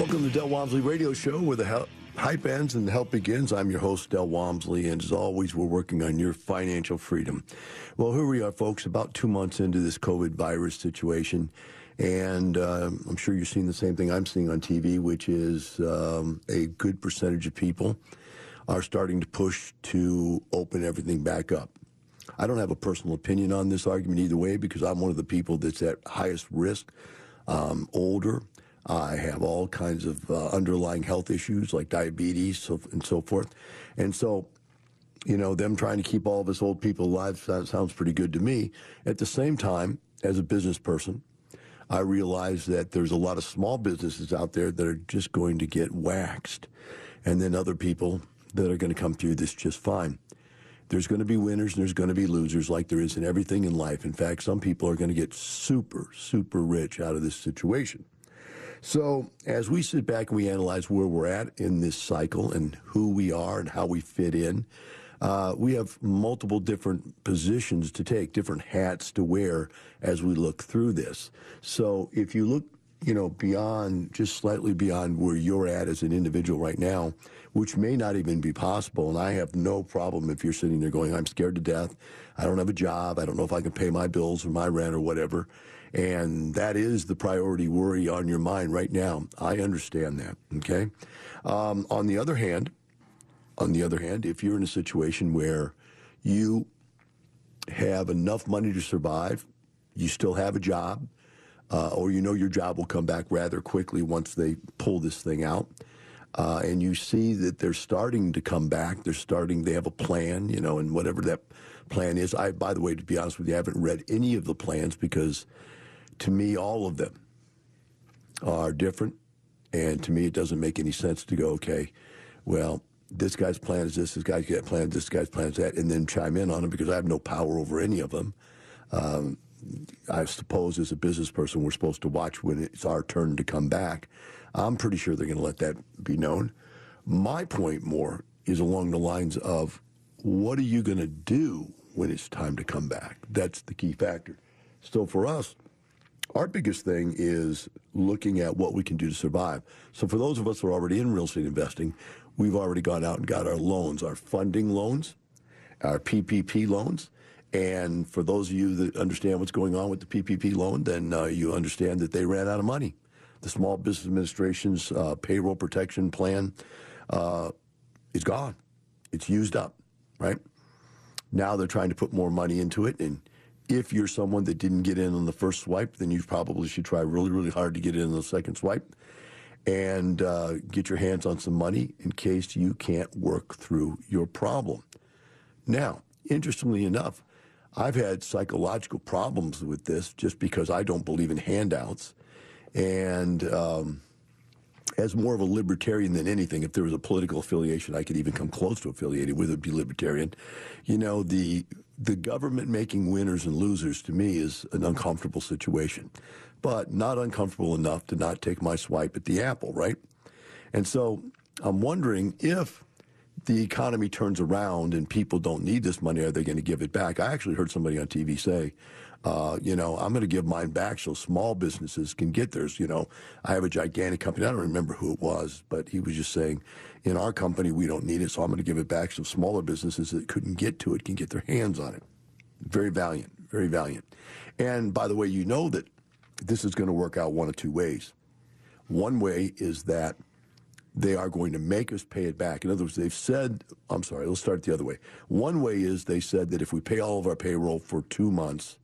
Welcome to Del Walmsley Radio Show, where the hype ends and the help begins. I'm your host, Del Walmsley, and as always, we're working on your financial freedom. Well, here we are, folks, about two months into this COVID virus situation. And uh, I'm sure you're seeing the same thing I'm seeing on TV, which is um, a good percentage of people are starting to push to open everything back up. I don't have a personal opinion on this argument either way because I'm one of the people that's at highest risk, um, older. I have all kinds of uh, underlying health issues like diabetes and so forth. And so, you know, them trying to keep all of us old people alive sounds pretty good to me. At the same time, as a business person, I realize that there's a lot of small businesses out there that are just going to get waxed. And then other people that are going to come through this just fine. There's going to be winners and there's going to be losers like there is in everything in life. In fact, some people are going to get super, super rich out of this situation. So, as we sit back and we analyze where we're at in this cycle and who we are and how we fit in, uh, we have multiple different positions to take, different hats to wear as we look through this. So, if you look, you know, beyond, just slightly beyond where you're at as an individual right now, which may not even be possible, and I have no problem if you're sitting there going, I'm scared to death. I don't have a job. I don't know if I can pay my bills or my rent or whatever. And that is the priority worry on your mind right now. I understand that. Okay. Um, on the other hand, on the other hand, if you're in a situation where you have enough money to survive, you still have a job, uh, or you know your job will come back rather quickly once they pull this thing out. Uh, and you see that they're starting to come back. They're starting. They have a plan, you know, and whatever that plan is. I, by the way, to be honest with you, I haven't read any of the plans because to me, all of them are different. And to me, it doesn't make any sense to go, okay, well, this guy's plan is this, this guy's plan is this, guy's plan is that, and then chime in on them because I have no power over any of them. Um, I suppose as a business person, we're supposed to watch when it's our turn to come back. I'm pretty sure they're going to let that be known. My point more is along the lines of what are you going to do when it's time to come back? That's the key factor. So for us, our biggest thing is looking at what we can do to survive. So for those of us who are already in real estate investing, we've already gone out and got our loans, our funding loans, our PPP loans. And for those of you that understand what's going on with the PPP loan, then uh, you understand that they ran out of money. The Small Business Administration's uh, payroll protection plan uh, is gone. It's used up, right? Now they're trying to put more money into it, and if you're someone that didn't get in on the first swipe, then you probably should try really, really hard to get in on the second swipe and uh, get your hands on some money in case you can't work through your problem. Now, interestingly enough, I've had psychological problems with this just because I don't believe in handouts. And um, as more of a libertarian than anything, if there was a political affiliation I could even come close to affiliating with, it would be libertarian. You know, the the government making winners and losers to me is an uncomfortable situation, but not uncomfortable enough to not take my swipe at the apple, right? And so I'm wondering if the economy turns around and people don't need this money, are they going to give it back? I actually heard somebody on TV say, uh, you know, I'm going to give mine back so small businesses can get theirs. You know, I have a gigantic company. I don't remember who it was, but he was just saying, in our company, we don't need it, so I'm going to give it back so smaller businesses that couldn't get to it can get their hands on it. Very valiant, very valiant. And by the way, you know that this is going to work out one of two ways. One way is that they are going to make us pay it back. In other words, they've said, I'm sorry, let's start the other way. One way is they said that if we pay all of our payroll for two months,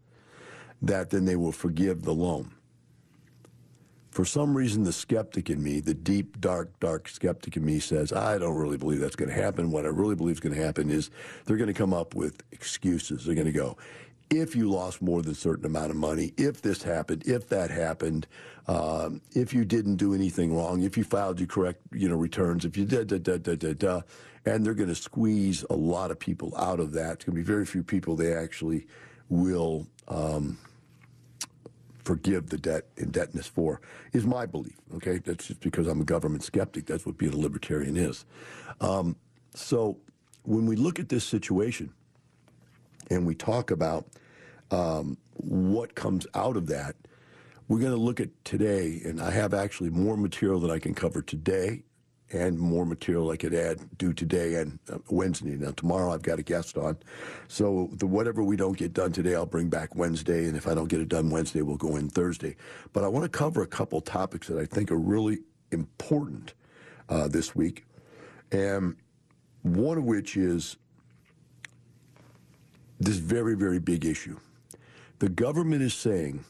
that then they will forgive the loan. For some reason, the skeptic in me, the deep, dark, dark skeptic in me says, I don't really believe that's going to happen. What I really believe is going to happen is they're going to come up with excuses. They're going to go, if you lost more than a certain amount of money, if this happened, if that happened, um, if you didn't do anything wrong, if you filed your correct, you know, returns, if you did, da, da, da, da, da, and they're going to squeeze a lot of people out of that. It's going to be very few people they actually will um, forgive the debt indebtedness for, is my belief. Okay, that's just because I'm a government skeptic. That's what being a libertarian is. Um, so when we look at this situation and we talk about um, what comes out of that, we're going to look at today, and I have actually more material that I can cover today and more material I could add do today and uh, Wednesday. Now tomorrow I've got a guest on, so the, whatever we don't get done today, I'll bring back Wednesday, and if I don't get it done Wednesday, we'll go in Thursday. But I want to cover a couple topics that I think are really important uh, this week, and one of which is this very very big issue. The government is saying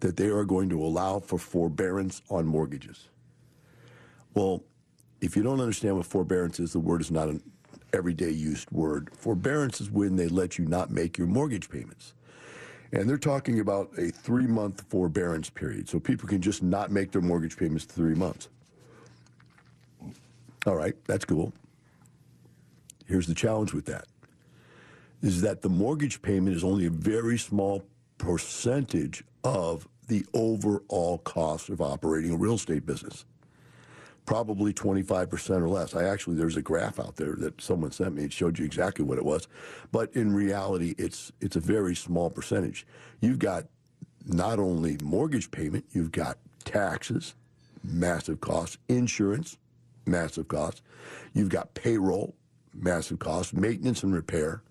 that they are going to allow for forbearance on mortgages. Well, if you don't understand what forbearance is, the word is not an everyday used word. Forbearance is when they let you not make your mortgage payments. And they're talking about a three month forbearance period. So people can just not make their mortgage payments for three months. All right, that's cool. Here's the challenge with that is that the mortgage payment is only a very small percentage of the overall cost of operating a real estate business probably 25% or less. I actually, there's a graph out there that someone sent me. It showed you exactly what it was. But in reality, it's, it's a very small percentage. You've got not only mortgage payment, you've got taxes, massive costs, insurance, massive costs. You've got payroll, massive costs, maintenance and repair,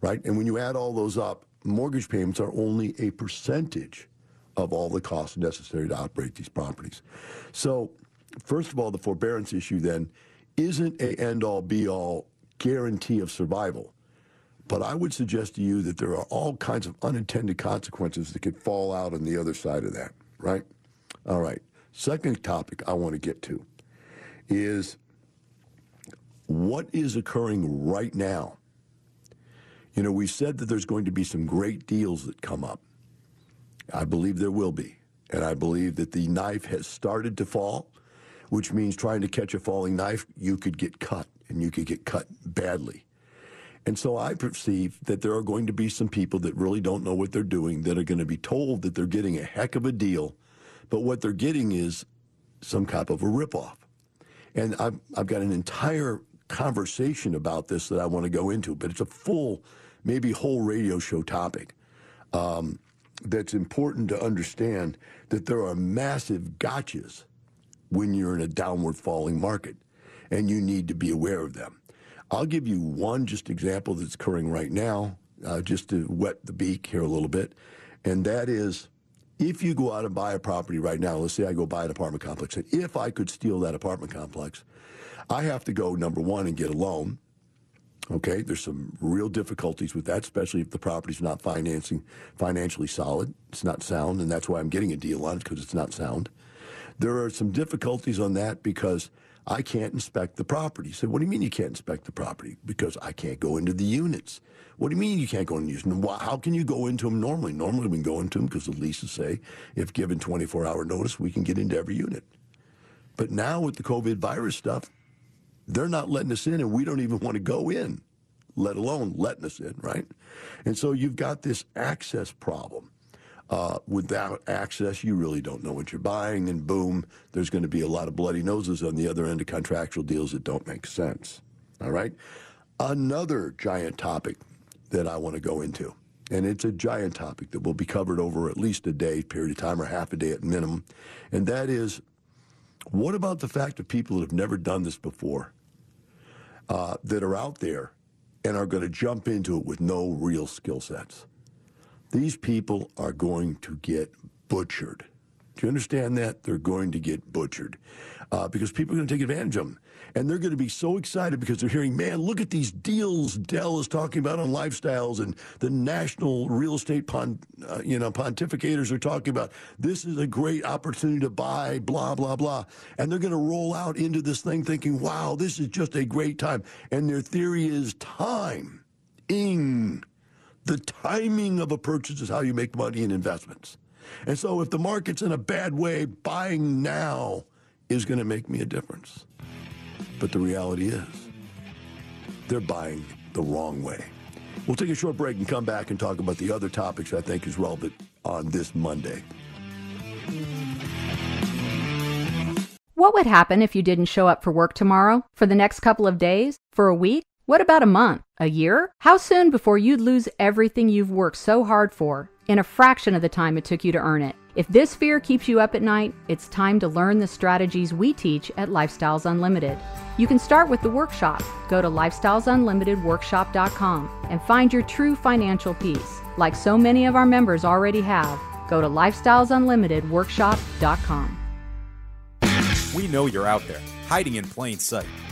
right? And when you add all those up, mortgage payments are only a percentage of all the costs necessary to operate these properties. So first of all, the forbearance issue then isn't a end all be all guarantee of survival. But I would suggest to you that there are all kinds of unintended consequences that could fall out on the other side of that, right? All right. Second topic I want to get to is what is occurring right now. You know, we said that there's going to be some great deals that come up. I believe there will be. And I believe that the knife has started to fall which means trying to catch a falling knife, you could get cut, and you could get cut badly. And so I perceive that there are going to be some people that really don't know what they're doing that are going to be told that they're getting a heck of a deal, but what they're getting is some type of a ripoff. And I've, I've got an entire conversation about this that I want to go into, but it's a full, maybe whole radio show topic. Um, that's important to understand that there are massive gotchas when you're in a downward falling market, and you need to be aware of them. I'll give you one just example that's occurring right now, uh, just to wet the beak here a little bit, and that is if you go out and buy a property right now, let's say I go buy an apartment complex, and if I could steal that apartment complex, I have to go number one and get a loan. Okay, there's some real difficulties with that, especially if the property's not financing financially solid. It's not sound, and that's why I'm getting a deal on it because it's not sound. There are some difficulties on that because I can't inspect the property. So, what do you mean you can't inspect the property? Because I can't go into the units. What do you mean you can't go into them? How can you go into them normally? Normally, we can go into them because the leases say if given 24 hour notice, we can get into every unit. But now with the COVID virus stuff, they're not letting us in, and we don't even want to go in, let alone letting us in, right? And so you've got this access problem. Uh, without access, you really don't know what you're buying, and boom, there's going to be a lot of bloody noses on the other end of contractual deals that don't make sense. All right? Another giant topic that I want to go into, and it's a giant topic that will be covered over at least a day period of time or half a day at minimum, and that is what about the fact of people that have never done this before uh, that are out there and are going to jump into it with no real skill sets? These people are going to get butchered. Do you understand that? They're going to get butchered uh, because people are going to take advantage of them. And they're going to be so excited because they're hearing, man, look at these deals Del is talking about on lifestyles and the national real estate pon- uh, you know, pontificators are talking about. This is a great opportunity to buy, blah, blah, blah. And they're going to roll out into this thing thinking, wow, this is just a great time. And their theory is time. Ing. The timing of a purchase is how you make money in investments. And so if the market's in a bad way, buying now is going to make me a difference. But the reality is, they're buying the wrong way. We'll take a short break and come back and talk about the other topics I think is relevant on this Monday. What would happen if you didn't show up for work tomorrow? For the next couple of days? For a week? What about a month? A year? How soon before you'd lose everything you've worked so hard for in a fraction of the time it took you to earn it? If this fear keeps you up at night, it's time to learn the strategies we teach at Lifestyles Unlimited. You can start with the workshop. Go to lifestylesunlimitedworkshop.com and find your true financial peace. Like so many of our members already have, go to lifestylesunlimitedworkshop.com. We know you're out there, hiding in plain sight,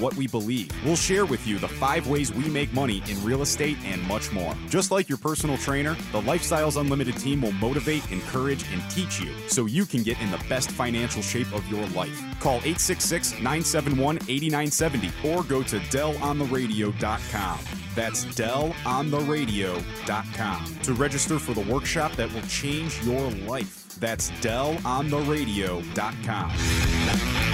what we believe. We'll share with you the five ways we make money in real estate and much more. Just like your personal trainer, the Lifestyles Unlimited team will motivate, encourage, and teach you so you can get in the best financial shape of your life. Call 866 971 8970 or go to DellOnTheRadio.com. That's DellOnTheRadio.com to register for the workshop that will change your life. That's DellOnTheRadio.com.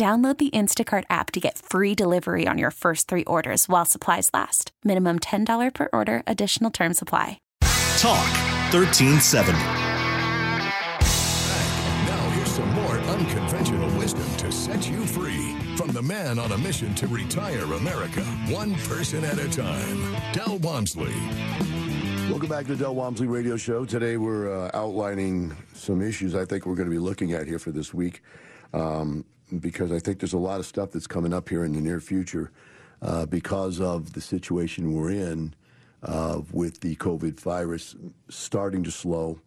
Download the Instacart app to get free delivery on your first three orders while supplies last. Minimum $10 per order, additional term supply. Talk 1370. Now here's some more unconventional wisdom to set you free. From the man on a mission to retire America, one person at a time, Del Walmsley. Welcome back to the Del Walmsley Radio Show. Today we're uh, outlining some issues I think we're going to be looking at here for this week. Um, because I think there's a lot of stuff that's coming up here in the near future uh, because of the situation we're in uh, with the COVID virus starting to slow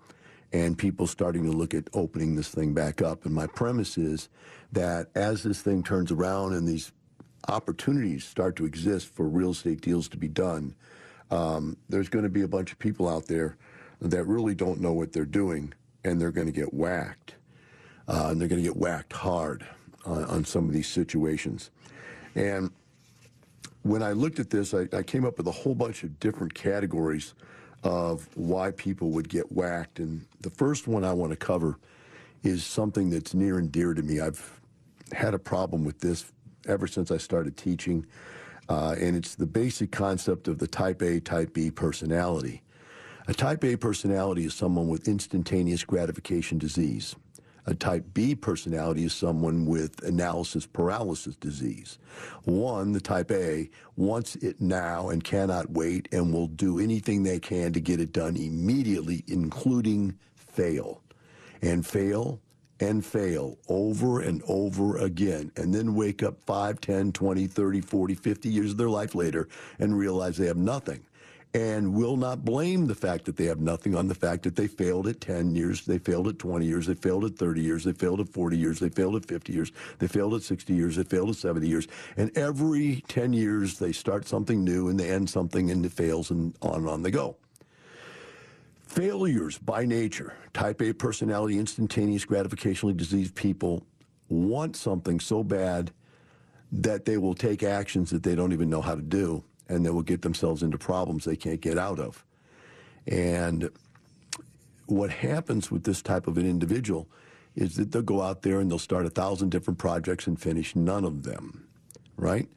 and people starting to look at opening this thing back up. And my premise is that as this thing turns around and these opportunities start to exist for real estate deals to be done, um, there's going to be a bunch of people out there that really don't know what they're doing and they're going to get whacked. Uh, and they're going to get whacked hard on, on some of these situations. And when I looked at this, I, I, came up with a whole bunch of different categories of why people would get whacked. And the first one I want to cover is something that's near and dear to me. I've had a problem with this ever since I started teaching, uh, and it's the basic concept of the type A, type B personality. A type A personality is someone with instantaneous gratification disease. A type B personality is someone with analysis paralysis disease. One, the type A, wants it now and cannot wait and will do anything they can to get it done immediately, including fail. And fail and fail over and over again, and then wake up 5, 10, 20, 30, 40, 50 years of their life later and realize they have nothing. And will not blame the fact that they have nothing on the fact that they failed at 10 years, they failed at 20 years, they failed at 30 years, they failed at 40 years, they failed at 50 years, they failed at 60 years, they failed at 70 years. And every 10 years, they start something new and they end something and it fails and on and on they go. Failures by nature, type A personality, instantaneous gratificationally diseased people want something so bad that they will take actions that they don't even know how to do and they will get themselves into problems they can't get out of. And what happens with this type of an individual is that they'll go out there and they'll start a thousand different projects and finish none of them, right?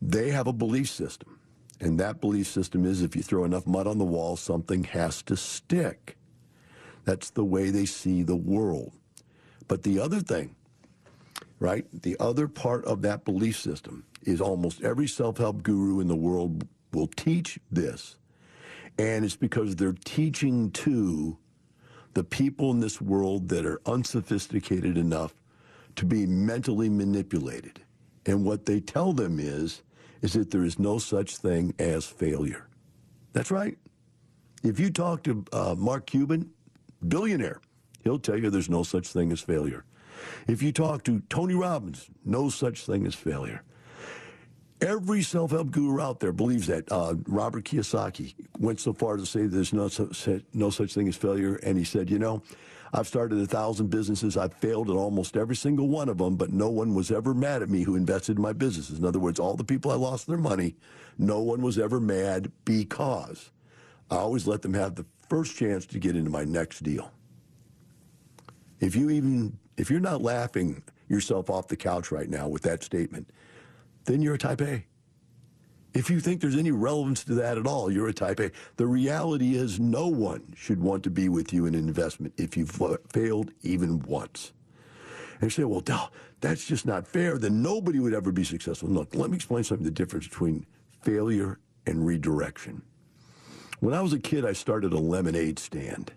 They have a belief system. And that belief system is if you throw enough mud on the wall, something has to stick. That's the way they see the world. But the other thing, right, the other part of that belief system is almost every self help guru in the world will teach this. And it's because they're teaching to the people in this world that are unsophisticated enough to be mentally manipulated. And what they tell them is, is that there is no such thing as failure. That's right. If you talk to uh, Mark Cuban, billionaire, he'll tell you there's no such thing as failure. If you talk to Tony Robbins, no such thing as failure. Every self help guru out there believes that. Uh, Robert Kiyosaki went so far to say there's no, no such thing as failure, and he said, you know, I've started a thousand businesses. I've failed at almost every single one of them, but no one was ever mad at me who invested in my businesses. In other words, all the people I lost their money, no one was ever mad because I always let them have the first chance to get into my next deal. If you even if you're not laughing yourself off the couch right now with that statement, then you're a type A. If you think there's any relevance to that at all, you're a type A. The reality is no one should want to be with you in an investment if you've failed even once. And you say, well, that's just not fair. Then nobody would ever be successful. Look, let me explain something the difference between failure and redirection. When I was a kid, I started a lemonade stand.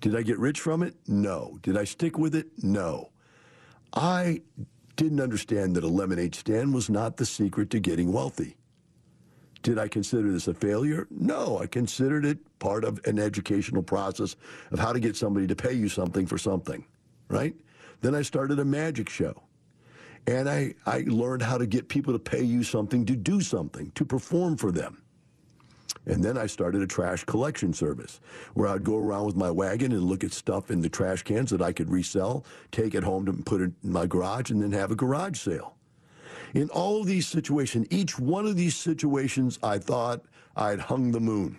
Did I get rich from it? No. Did I stick with it? No. I didn't understand that a lemonade stand was not the secret to getting wealthy. Did I consider this a failure? No, I considered it part of an educational process of how to get somebody to pay you something for something, right? Then I started a magic show. And I, I learned how to get people to pay you something to do something, to perform for them. And then I started a trash collection service where I'd go around with my wagon and look at stuff in the trash cans that I could resell, take it home to put it in my garage, and then have a garage sale. In all of these situations, each one of these situations, I thought I'd hung the moon.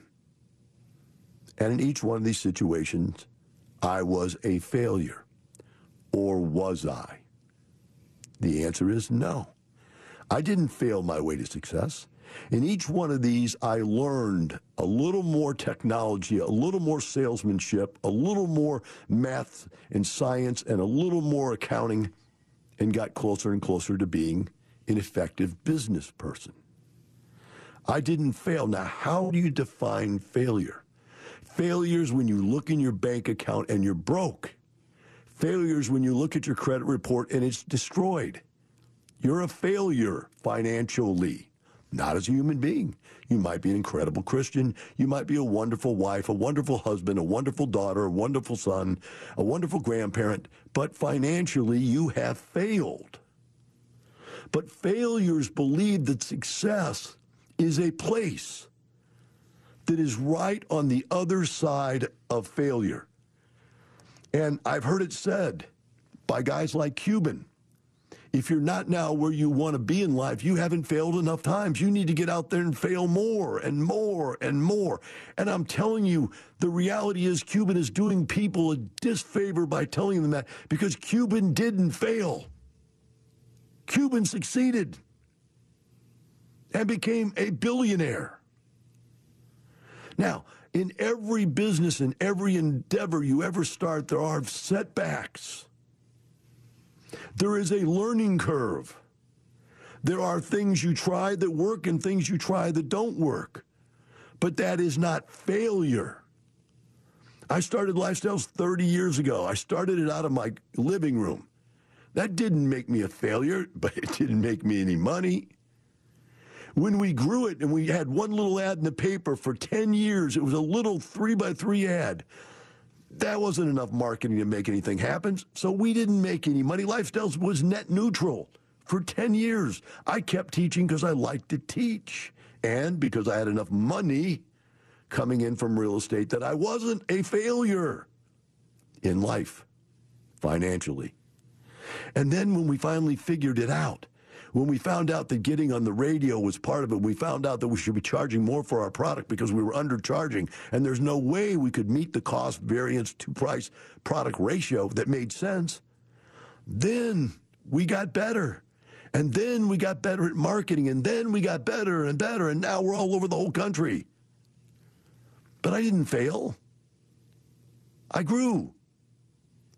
And in each one of these situations, I was a failure. Or was I? The answer is no. I didn't fail my way to success. In each one of these, I learned a little more technology, a little more salesmanship, a little more math and science, and a little more accounting, and got closer and closer to being an effective business person. I didn't fail. Now, how do you define failure? Failure is when you look in your bank account and you're broke. Failure is when you look at your credit report and it's destroyed. You're a failure financially, not as a human being. You might be an incredible Christian. You might be a wonderful wife, a wonderful husband, a wonderful daughter, a wonderful son, a wonderful grandparent, but financially you have failed. But failures believe that success is a place that is right on the other side of failure. And I've heard it said by guys like Cuban if you're not now where you want to be in life, you haven't failed enough times. You need to get out there and fail more and more and more. And I'm telling you, the reality is Cuban is doing people a disfavor by telling them that because Cuban didn't fail. Cuban succeeded and became a billionaire. Now, in every business, in every endeavor you ever start, there are setbacks. There is a learning curve. There are things you try that work and things you try that don't work. But that is not failure. I started Lifestyles 30 years ago. I started it out of my living room. That didn't make me a failure, but it didn't make me any money. When we grew it and we had one little ad in the paper for 10 years, it was a little three by three ad. That wasn't enough marketing to make anything happen, so we didn't make any money. Lifestyles was net neutral for 10 years. I kept teaching because I liked to teach and because I had enough money coming in from real estate that I wasn't a failure in life financially. And then when we finally figured it out, when we found out that getting on the radio was part of it, we found out that we should be charging more for our product because we were undercharging, and there's no way we could meet the cost variance to price product ratio that made sense. Then we got better. And then we got better at marketing, and then we got better and better, and now we're all over the whole country. But I didn't fail. I grew.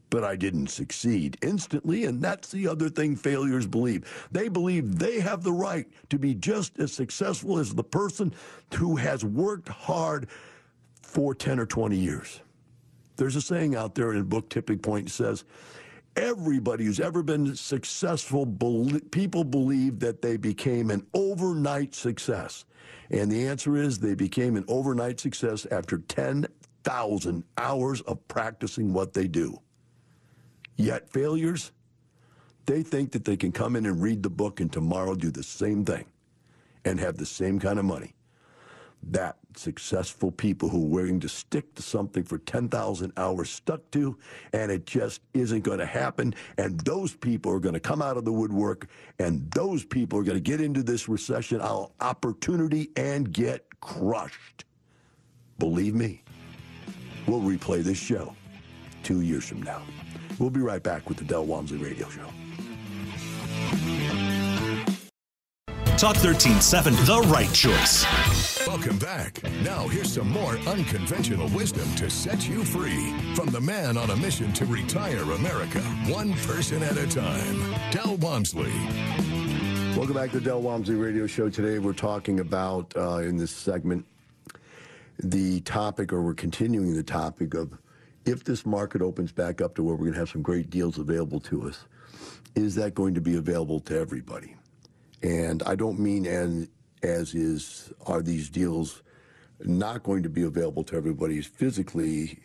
But I didn't succeed instantly, and that's the other thing failures believe. They believe they have the right to be just as successful as the person who has worked hard for 10 or 20 years. There's a saying out there in a book, Tipping Point, says, everybody who's ever been successful, people believe that they became an overnight success. And the answer is they became an overnight success after 10,000 hours of practicing what they do. Yet failures, they think that they can come in and read the book and tomorrow do the same thing and have the same kind of money that successful people who are willing to stick to something for 10,000 hours stuck to, and it just isn't going to happen. And those people are going to come out of the woodwork, and those people are going to get into this recession opportunity and get crushed. Believe me, we'll replay this show two years from now. We'll be right back with the Del Walmsley Radio Show. Talk 13.7, the right choice. Welcome back. Now, here's some more unconventional wisdom to set you free from the man on a mission to retire America, one person at a time, Del Walmsley. Welcome back to the Del Walmsley Radio Show. Today, we're talking about, uh, in this segment, the topic, or we're continuing the topic of if this market opens back up to where we're going to have some great deals available to us, is that going to be available to everybody? And I don't mean as, as is, are these deals not going to be available to everybody physically,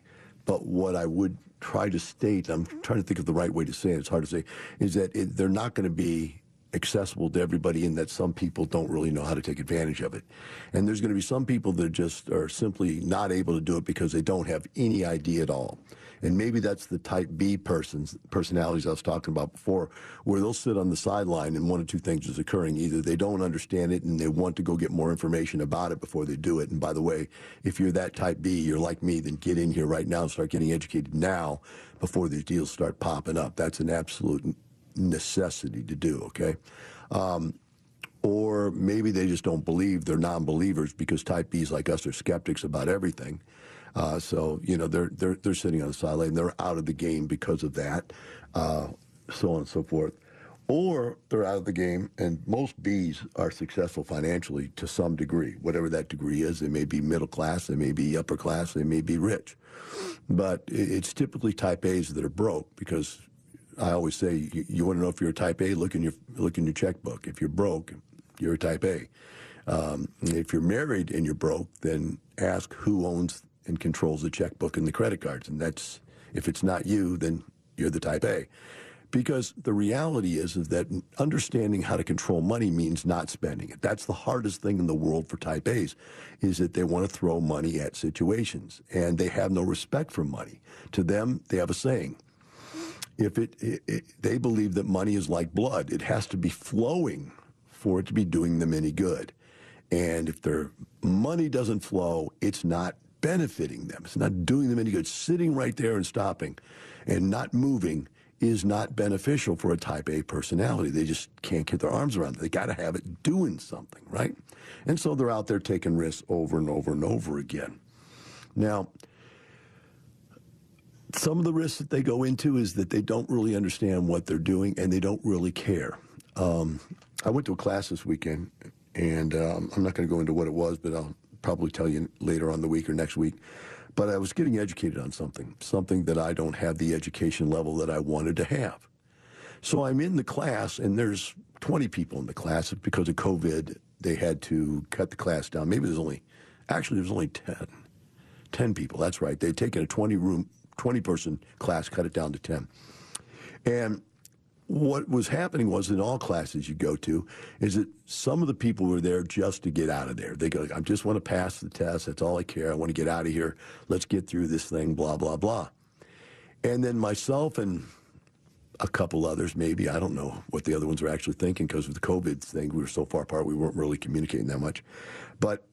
but what I would try to state, I'm trying to think of the right way to say it, it's hard to say, is that it, they're not going to be accessible to everybody in that some people don't really know how to take advantage of it. And there's going to be some people that just are simply not able to do it because they don't have any idea at all. And maybe that's the type B persons, personalities I was talking about before, where they'll sit on the sideline and one or two things is occurring. Either they don't understand it and they want to go get more information about it before they do it. And by the way, if you're that type B, you're like me, then get in here right now and start getting educated now before these deals start popping up. That's an absolute necessity to do, okay? Um, or maybe they just don't believe they're non-believers because type B's like us are skeptics about everything. Uh, so you know they're they're they're sitting on the sideline. They're out of the game because of that, uh, so on and so forth. Or they're out of the game, and most Bs are successful financially to some degree, whatever that degree is. They may be middle class, they may be upper class, they may be rich, but it's typically Type A's that are broke because I always say you, you want to know if you're a Type A, look in your look in your checkbook. If you're broke, you're a Type A. Um, if you're married and you're broke, then ask who owns and controls the checkbook and the credit cards. And that's, if it's not you, then you're the type A. Because the reality is, is that understanding how to control money means not spending it. That's the hardest thing in the world for type A's, is that they want to throw money at situations and they have no respect for money. To them, they have a saying. If it, it, it they believe that money is like blood, it has to be flowing for it to be doing them any good. And if their money doesn't flow, it's not benefiting them. It's not doing them any good. Sitting right there and stopping and not moving is not beneficial for a type A personality. They just can't get their arms around it. They got to have it doing something, right? And so they're out there taking risks over and over and over again. Now, some of the risks that they go into is that they don't really understand what they're doing and they don't really care. Um, I went to a class this weekend, and um, I'm not going to go into what it was, but I'll probably tell you later on the week or next week. But I was getting educated on something, something that I don't have the education level that I wanted to have. So I'm in the class, and there's 20 people in the class. Because of COVID, they had to cut the class down. Maybe there's only, actually, there's only 10. 10 people, that's right. They'd taken a 20 room, 20 person class, cut it down to 10. And what was happening was in all classes you go to is that some of the people were there just to get out of there. They go, I just want to pass the test. That's all I care. I want to get out of here. Let's get through this thing, blah, blah, blah. And then myself and a couple others, maybe, I don't know what the other ones were actually thinking because of the COVID thing. We were so far apart, we weren't really communicating that much. But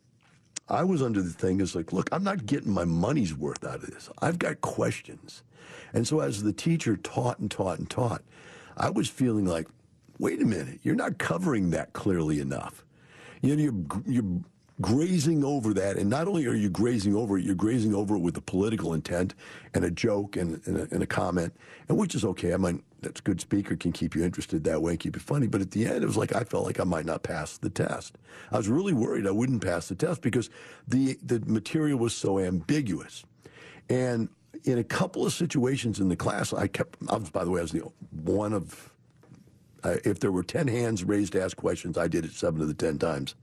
I was under the thing is like, look, I'm not getting my money's worth out of this. I've got questions. And so as the teacher taught and taught and taught, I was feeling like, wait a minute, you're not covering that clearly enough. You know, you're, you're grazing over that, and not only are you grazing over it, you're grazing over it with a political intent and a joke and, and, a, and a comment, and which is okay. I mean, that's a good speaker can keep you interested that way, keep it funny. But at the end, it was like I felt like I might not pass the test. I was really worried I wouldn't pass the test because the the material was so ambiguous, and in a couple of situations in the class, I kept. I was, by the way, I was the one of. Uh, if there were ten hands raised to ask questions, I did it seven of the ten times,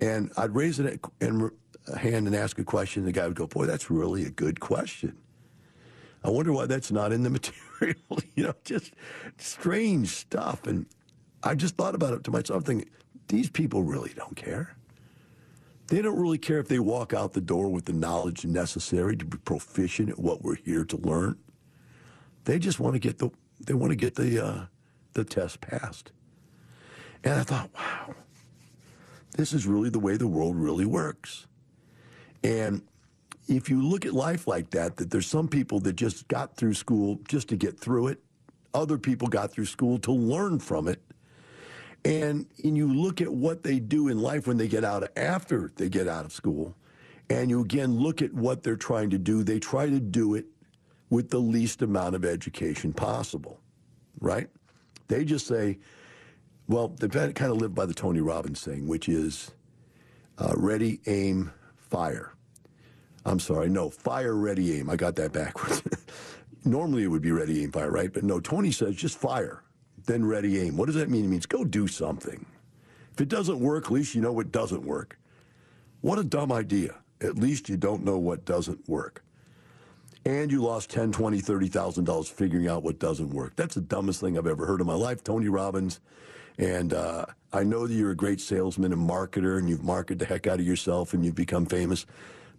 and I'd raise a hand and ask a question. The guy would go, "Boy, that's really a good question." I wonder why that's not in the material. you know, just strange stuff. And I just thought about it to myself, thinking, these people really don't care. They don't really care if they walk out the door with the knowledge necessary to be proficient at what we're here to learn. They just want to get the they want to get the uh, the test passed. And I thought, wow, this is really the way the world really works. And if you look at life like that, that there's some people that just got through school just to get through it, other people got through school to learn from it, and, and you look at what they do in life when they get out of, after they get out of school, and you again look at what they're trying to do. They try to do it with the least amount of education possible, right? They just say, well, they kind of live by the Tony Robbins thing, which is uh, ready, aim, fire. I'm sorry, no, fire, ready, aim. I got that backwards. Normally it would be ready, aim, fire, right? But no, Tony says just fire then ready aim. What does that mean? It means go do something. If it doesn't work, at least you know what doesn't work. What a dumb idea. At least you don't know what doesn't work. And you lost ten, twenty, thirty thousand dollars figuring out what doesn't work. That's the dumbest thing I've ever heard in my life. Tony Robbins, and uh, I know that you're a great salesman and marketer, and you've marketed the heck out of yourself, and you've become famous.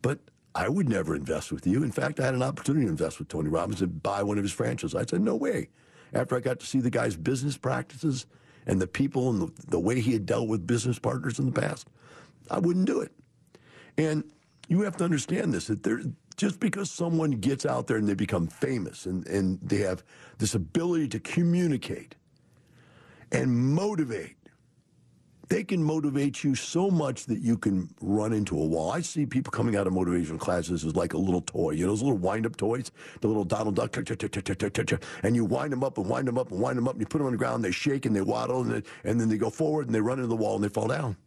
But I would never invest with you. In fact, I had an opportunity to invest with Tony Robbins and buy one of his franchises. I said, no way after I got to see the guy's business practices and the people and the, the way he had dealt with business partners in the past, I wouldn't do it. And you have to understand this that there, just because someone gets out there and they become famous and, and they have this ability to communicate and motivate they can motivate you so much that you can run into a wall. I see people coming out of motivational classes as like a little toy, you know, those little wind up toys, the little Donald Duck, and you wind them up and wind them up and wind them up, and you put them on the ground, they shake and they waddle, and, they, and then they go forward and they run into the wall and they fall down.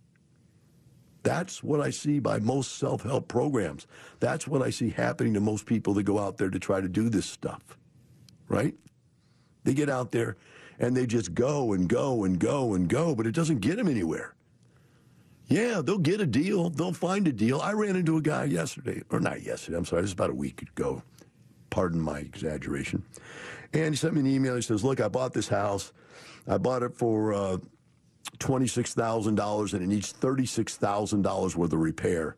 That's what I see by most self help programs. That's what I see happening to most people that go out there to try to do this stuff, right? They get out there and they just go and go and go and go, but it doesn't get them anywhere. Yeah, they'll get a deal. They'll find a deal. I ran into a guy yesterday, or not yesterday, I'm sorry, this is about a week ago. Pardon my exaggeration. And he sent me an email. He says, Look, I bought this house. I bought it for uh, $26,000 and it needs $36,000 worth of repair.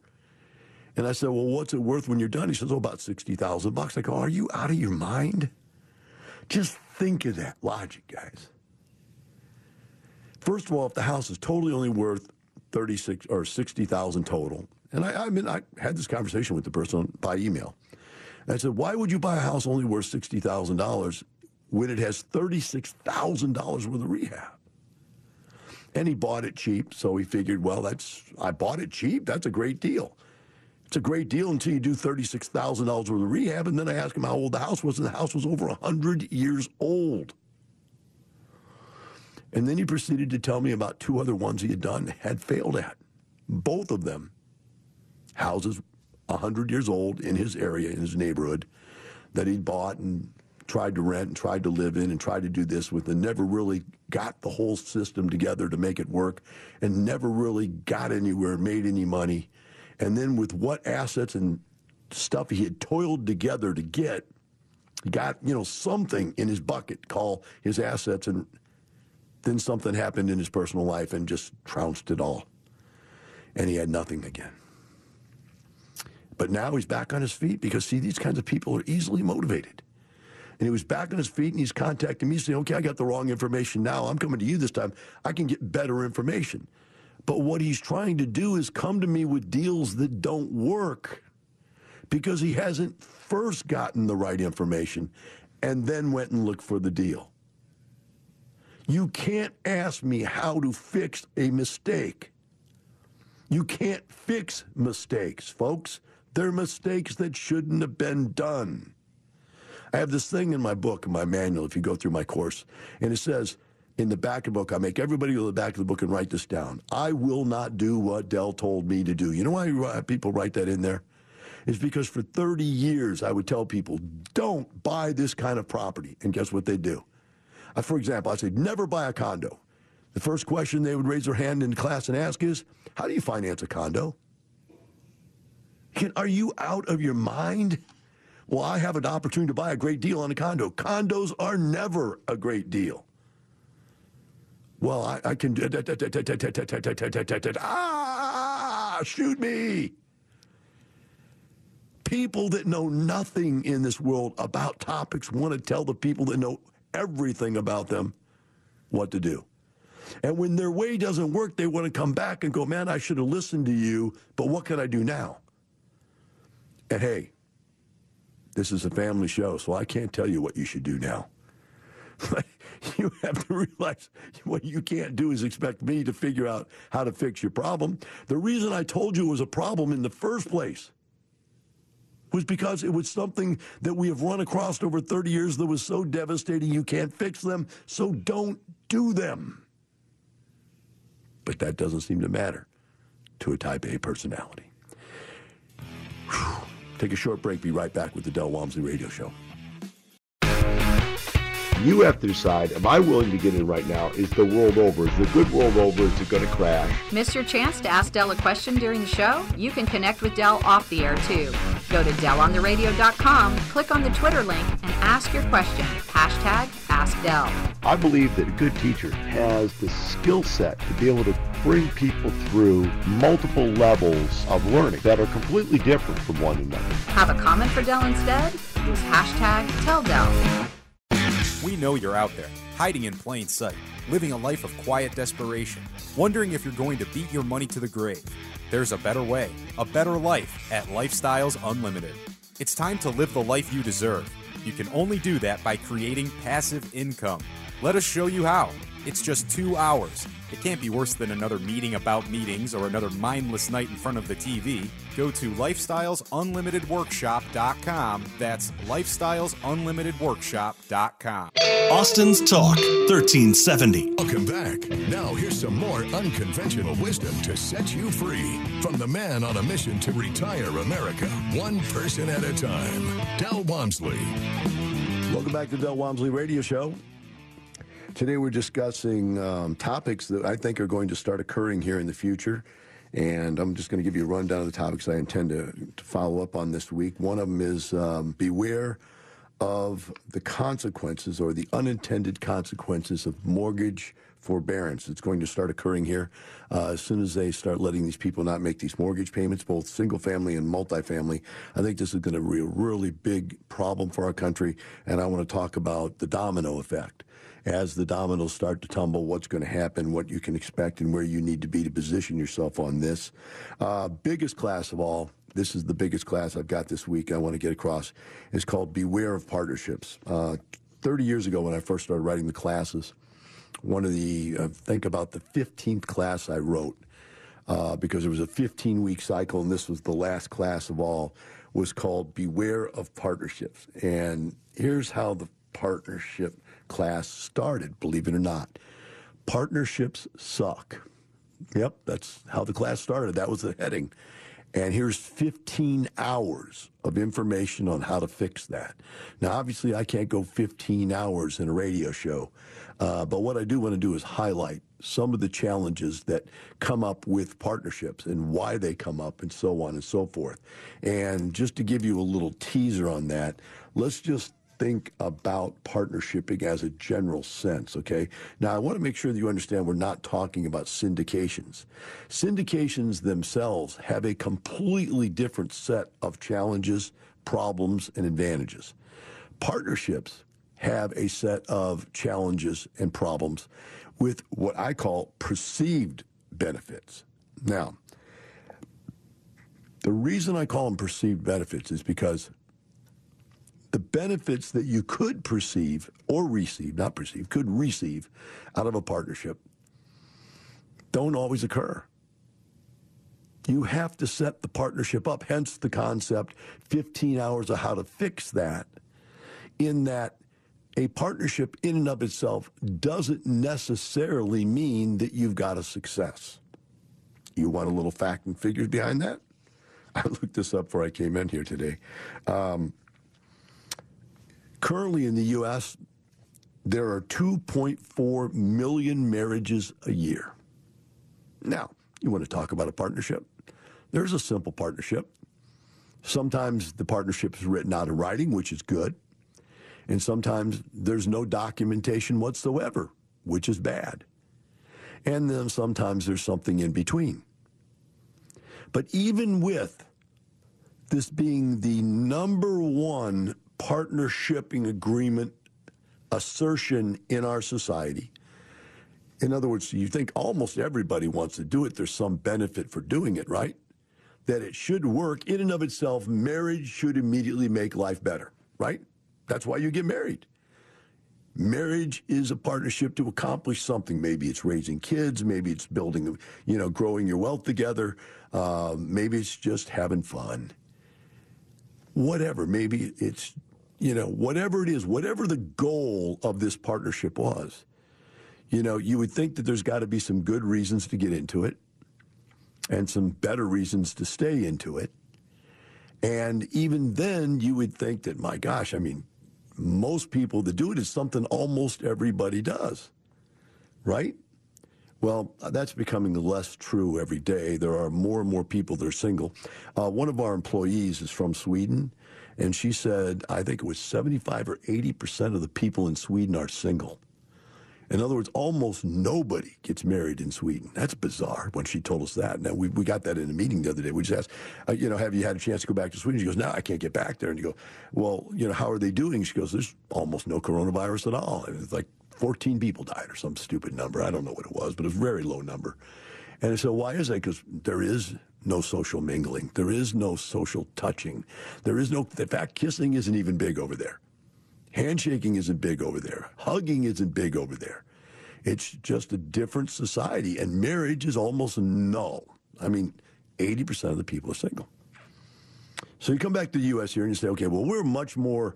And I said, Well, what's it worth when you're done? He says, Oh, about 60000 bucks. I go, Are you out of your mind? Just think of that logic, guys. First of all, if the house is totally only worth 36 or 60,000 total, and I, I mean, I had this conversation with the person by email. I said, why would you buy a house only worth $60,000 when it has $36,000 worth of rehab? And he bought it cheap, so he figured, well, that's I bought it cheap. That's a great deal. It's a great deal until you do $36,000 worth of rehab. And then I asked him how old the house was, and the house was over 100 years old. And then he proceeded to tell me about two other ones he had done, had failed at. Both of them houses 100 years old in his area, in his neighborhood, that he'd bought and tried to rent and tried to live in and tried to do this with and never really got the whole system together to make it work and never really got anywhere, made any money. And then with what assets and stuff he had toiled together to get, got, you know, something in his bucket, call his assets, and then something happened in his personal life and just trounced it all. And he had nothing again. But now he's back on his feet because, see, these kinds of people are easily motivated. And he was back on his feet and he's contacting me saying, okay, I got the wrong information now. I'm coming to you this time. I can get better information. But what he's trying to do is come to me with deals that don't work because he hasn't first gotten the right information and then went and looked for the deal. You can't ask me how to fix a mistake. You can't fix mistakes, folks. They're mistakes that shouldn't have been done. I have this thing in my book, in my manual, if you go through my course, and it says in the back of the book, I make everybody go to the back of the book and write this down. I will not do what Del told me to do. You know why people write that in there? Is because for 30 years I would tell people, don't buy this kind of property. And guess what they do? I, for example, I say, never buy a condo. The first question they would raise their hand in class and ask is, how do you finance a condo? Can, are you out of your mind? Well, I have an opportunity to buy a great deal on a condo. Condos are never a great deal. Well, I, I can. Ah, shoot me. People that know nothing in this world about topics want to tell the people that know everything about them what to do. And when their way doesn't work, they want to come back and go, man, I should have listened to you, but what can I do now? And hey, this is a family show, so I can't tell you what you should do now. you have to realize what you can't do is expect me to figure out how to fix your problem. The reason I told you it was a problem in the first place was because it was something that we have run across over 30 years that was so devastating you can't fix them, so don't do them. But that doesn't seem to matter to a type A personality. Whew. Take a short break. Be right back with the Del Walmsley Radio Show. You have to decide, am I willing to get in right now? Is the world over? Is the good world over? Is it going to crash? Miss your chance to ask Del a question during the show? You can connect with Del off the air too. Go to DelOnTheRadio.com, click on the Twitter link, and ask your question. Hashtag AskDel. I believe that a good teacher has the skill set to be able to bring people through multiple levels of learning that are completely different from one another. Have a comment for Del instead? Use hashtag TellDel. We know you're out there, hiding in plain sight, living a life of quiet desperation, wondering if you're going to beat your money to the grave. There's a better way, a better life at Lifestyles Unlimited. It's time to live the life you deserve. You can only do that by creating passive income. Let us show you how. It's just two hours. It can't be worse than another meeting about meetings or another mindless night in front of the TV. Go to lifestylesunlimitedworkshop.com. That's lifestylesunlimitedworkshop.com. Austin's Talk 1370. Welcome back. Now, here's some more unconventional wisdom to set you free from the man on a mission to retire America, one person at a time, Del Walmsley. Welcome back to the Del Walmsley Radio Show. Today we're discussing um, topics that I think are going to start occurring here in the future. And I'm just going to give you a rundown of the topics I intend to, to follow up on this week. One of them is um, beware of the consequences or the unintended consequences of mortgage forbearance. It's going to start occurring here uh, as soon as they start letting these people not make these mortgage payments, both single family and multifamily. I think this is going to be a really big problem for our country. And I want to talk about the domino effect as the dominoes start to tumble, what's going to happen, what you can expect, and where you need to be to position yourself on this. Uh, biggest class of all, this is the biggest class I've got this week I want to get across, is called Beware of Partnerships. Uh, 30 years ago, when I first started writing the classes, one of the, uh, think about the 15th class I wrote, uh, because it was a 15 week cycle, and this was the last class of all, was called Beware of Partnerships. And here's how the partnership class started, believe it or not. Partnerships suck. Yep, that's how the class started. That was the heading. And here's 15 hours of information on how to fix that. Now, obviously, I can't go 15 hours in a radio show, uh, but what I do want to do is highlight some of the challenges that come up with partnerships and why they come up and so on and so forth. And just to give you a little teaser on that, let's just think about partnershiping as a general sense, okay? Now, I want to make sure that you understand we're not talking about syndications. Syndications themselves have a completely different set of challenges, problems, and advantages. Partnerships have a set of challenges and problems with what I call perceived benefits. Now, the reason I call them perceived benefits is because the benefits that you could perceive or receive, not perceive, could receive out of a partnership don't always occur. You have to set the partnership up, hence the concept 15 hours of how to fix that, in that a partnership in and of itself doesn't necessarily mean that you've got a success. You want a little fact and figures behind that? I looked this up before I came in here today. Um, Currently in the U.S., there are 2.4 million marriages a year. Now, you want to talk about a partnership? There's a simple partnership. Sometimes the partnership is written out in writing, which is good. And sometimes there's no documentation whatsoever, which is bad. And then sometimes there's something in between. But even with this being the number one partnershiping agreement assertion in our society. In other words, you think almost everybody wants to do it. There's some benefit for doing it, right? That it should work in and of itself. Marriage should immediately make life better, right? That's why you get married. Marriage is a partnership to accomplish something. Maybe it's raising kids. Maybe it's building, you know, growing your wealth together. Uh, maybe it's just having fun whatever. Maybe it's, you know, whatever it is, whatever the goal of this partnership was, you know, you would think that there's got to be some good reasons to get into it and some better reasons to stay into it. And even then, you would think that, my gosh, I mean, most people that do it is something almost everybody does, right? Well, that's becoming less true every day. There are more and more people that are single. Uh, one of our employees is from Sweden, and she said, I think it was 75 or 80% of the people in Sweden are single. In other words, almost nobody gets married in Sweden. That's bizarre when she told us that. Now, we, we got that in a meeting the other day. We just asked, uh, you know, have you had a chance to go back to Sweden? She goes, no, I can't get back there. And you go, well, you know, how are they doing? She goes, there's almost no coronavirus at all. And it's like 14 people died or some stupid number. I don't know what it was, but it was a very low number. And so why is that? Because there is no social mingling. There is no social touching. There is no, in fact, kissing isn't even big over there. Handshaking isn't big over there. Hugging isn't big over there. It's just a different society. And marriage is almost null. I mean, 80% of the people are single. So you come back to the U.S. here and you say, okay, well, we're much more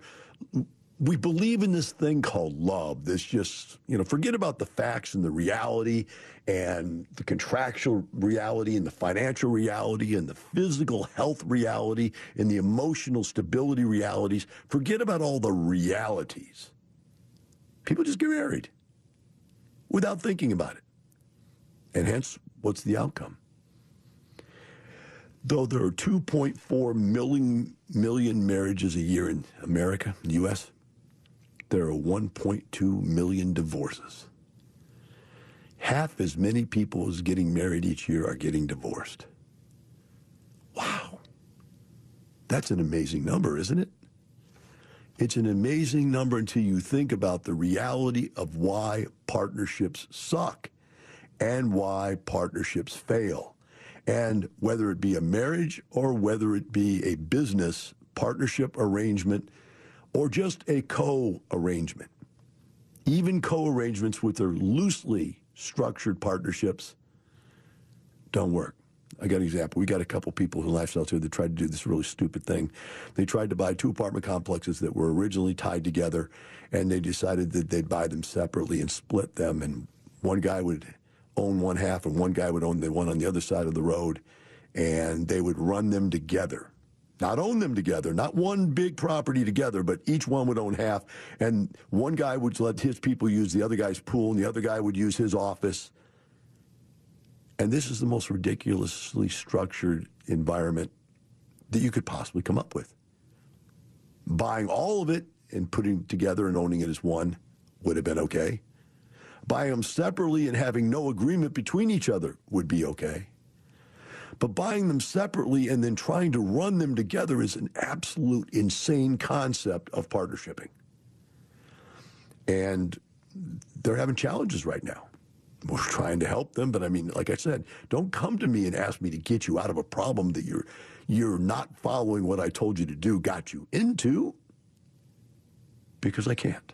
we believe in this thing called love. This just, you know, forget about the facts and the reality and the contractual reality and the financial reality and the physical health reality and the emotional stability realities. Forget about all the realities. People just get married without thinking about it. And hence, what's the outcome? Though there are 2.4 million, million marriages a year in America, in the U.S., there are 1.2 million divorces. Half as many people as getting married each year are getting divorced. Wow. That's an amazing number, isn't it? It's an amazing number until you think about the reality of why partnerships suck and why partnerships fail. And whether it be a marriage or whether it be a business partnership arrangement, or just a co arrangement. Even co arrangements with their loosely structured partnerships don't work. I got an example. We got a couple people in Lifestyle here that tried to do this really stupid thing. They tried to buy two apartment complexes that were originally tied together, and they decided that they'd buy them separately and split them. And one guy would own one half, and one guy would own the one on the other side of the road. and they would run them together. Not own them together, not one big property together, but each one would own half. And one guy would let his people use the other guy's pool, and the other guy would use his office. And this is the most ridiculously structured environment that you could possibly come up with. Buying all of it and putting it together and owning it as one would have been okay. Buying them separately and having no agreement between each other would be okay. But buying them separately and then trying to run them together is an absolute insane concept of partnershiping. And they're having challenges right now. We're trying to help them, but I mean, like I said, don't come to me and ask me to get you out of a problem that you're you're not following what I told you to do, got you into, because I can't.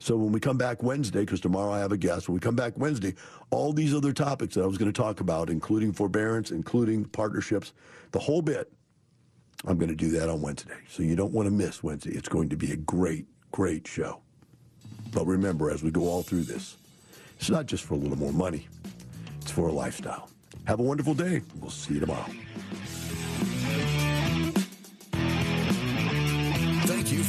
So when we come back Wednesday, because tomorrow I have a guest, when we come back Wednesday, all these other topics that I was going to talk about, including forbearance, including partnerships, the whole bit, I'm going to do that on Wednesday. So you don't want to miss Wednesday. It's going to be a great, great show. But remember, as we go all through this, it's not just for a little more money, it's for a lifestyle. Have a wonderful day. We'll see you tomorrow.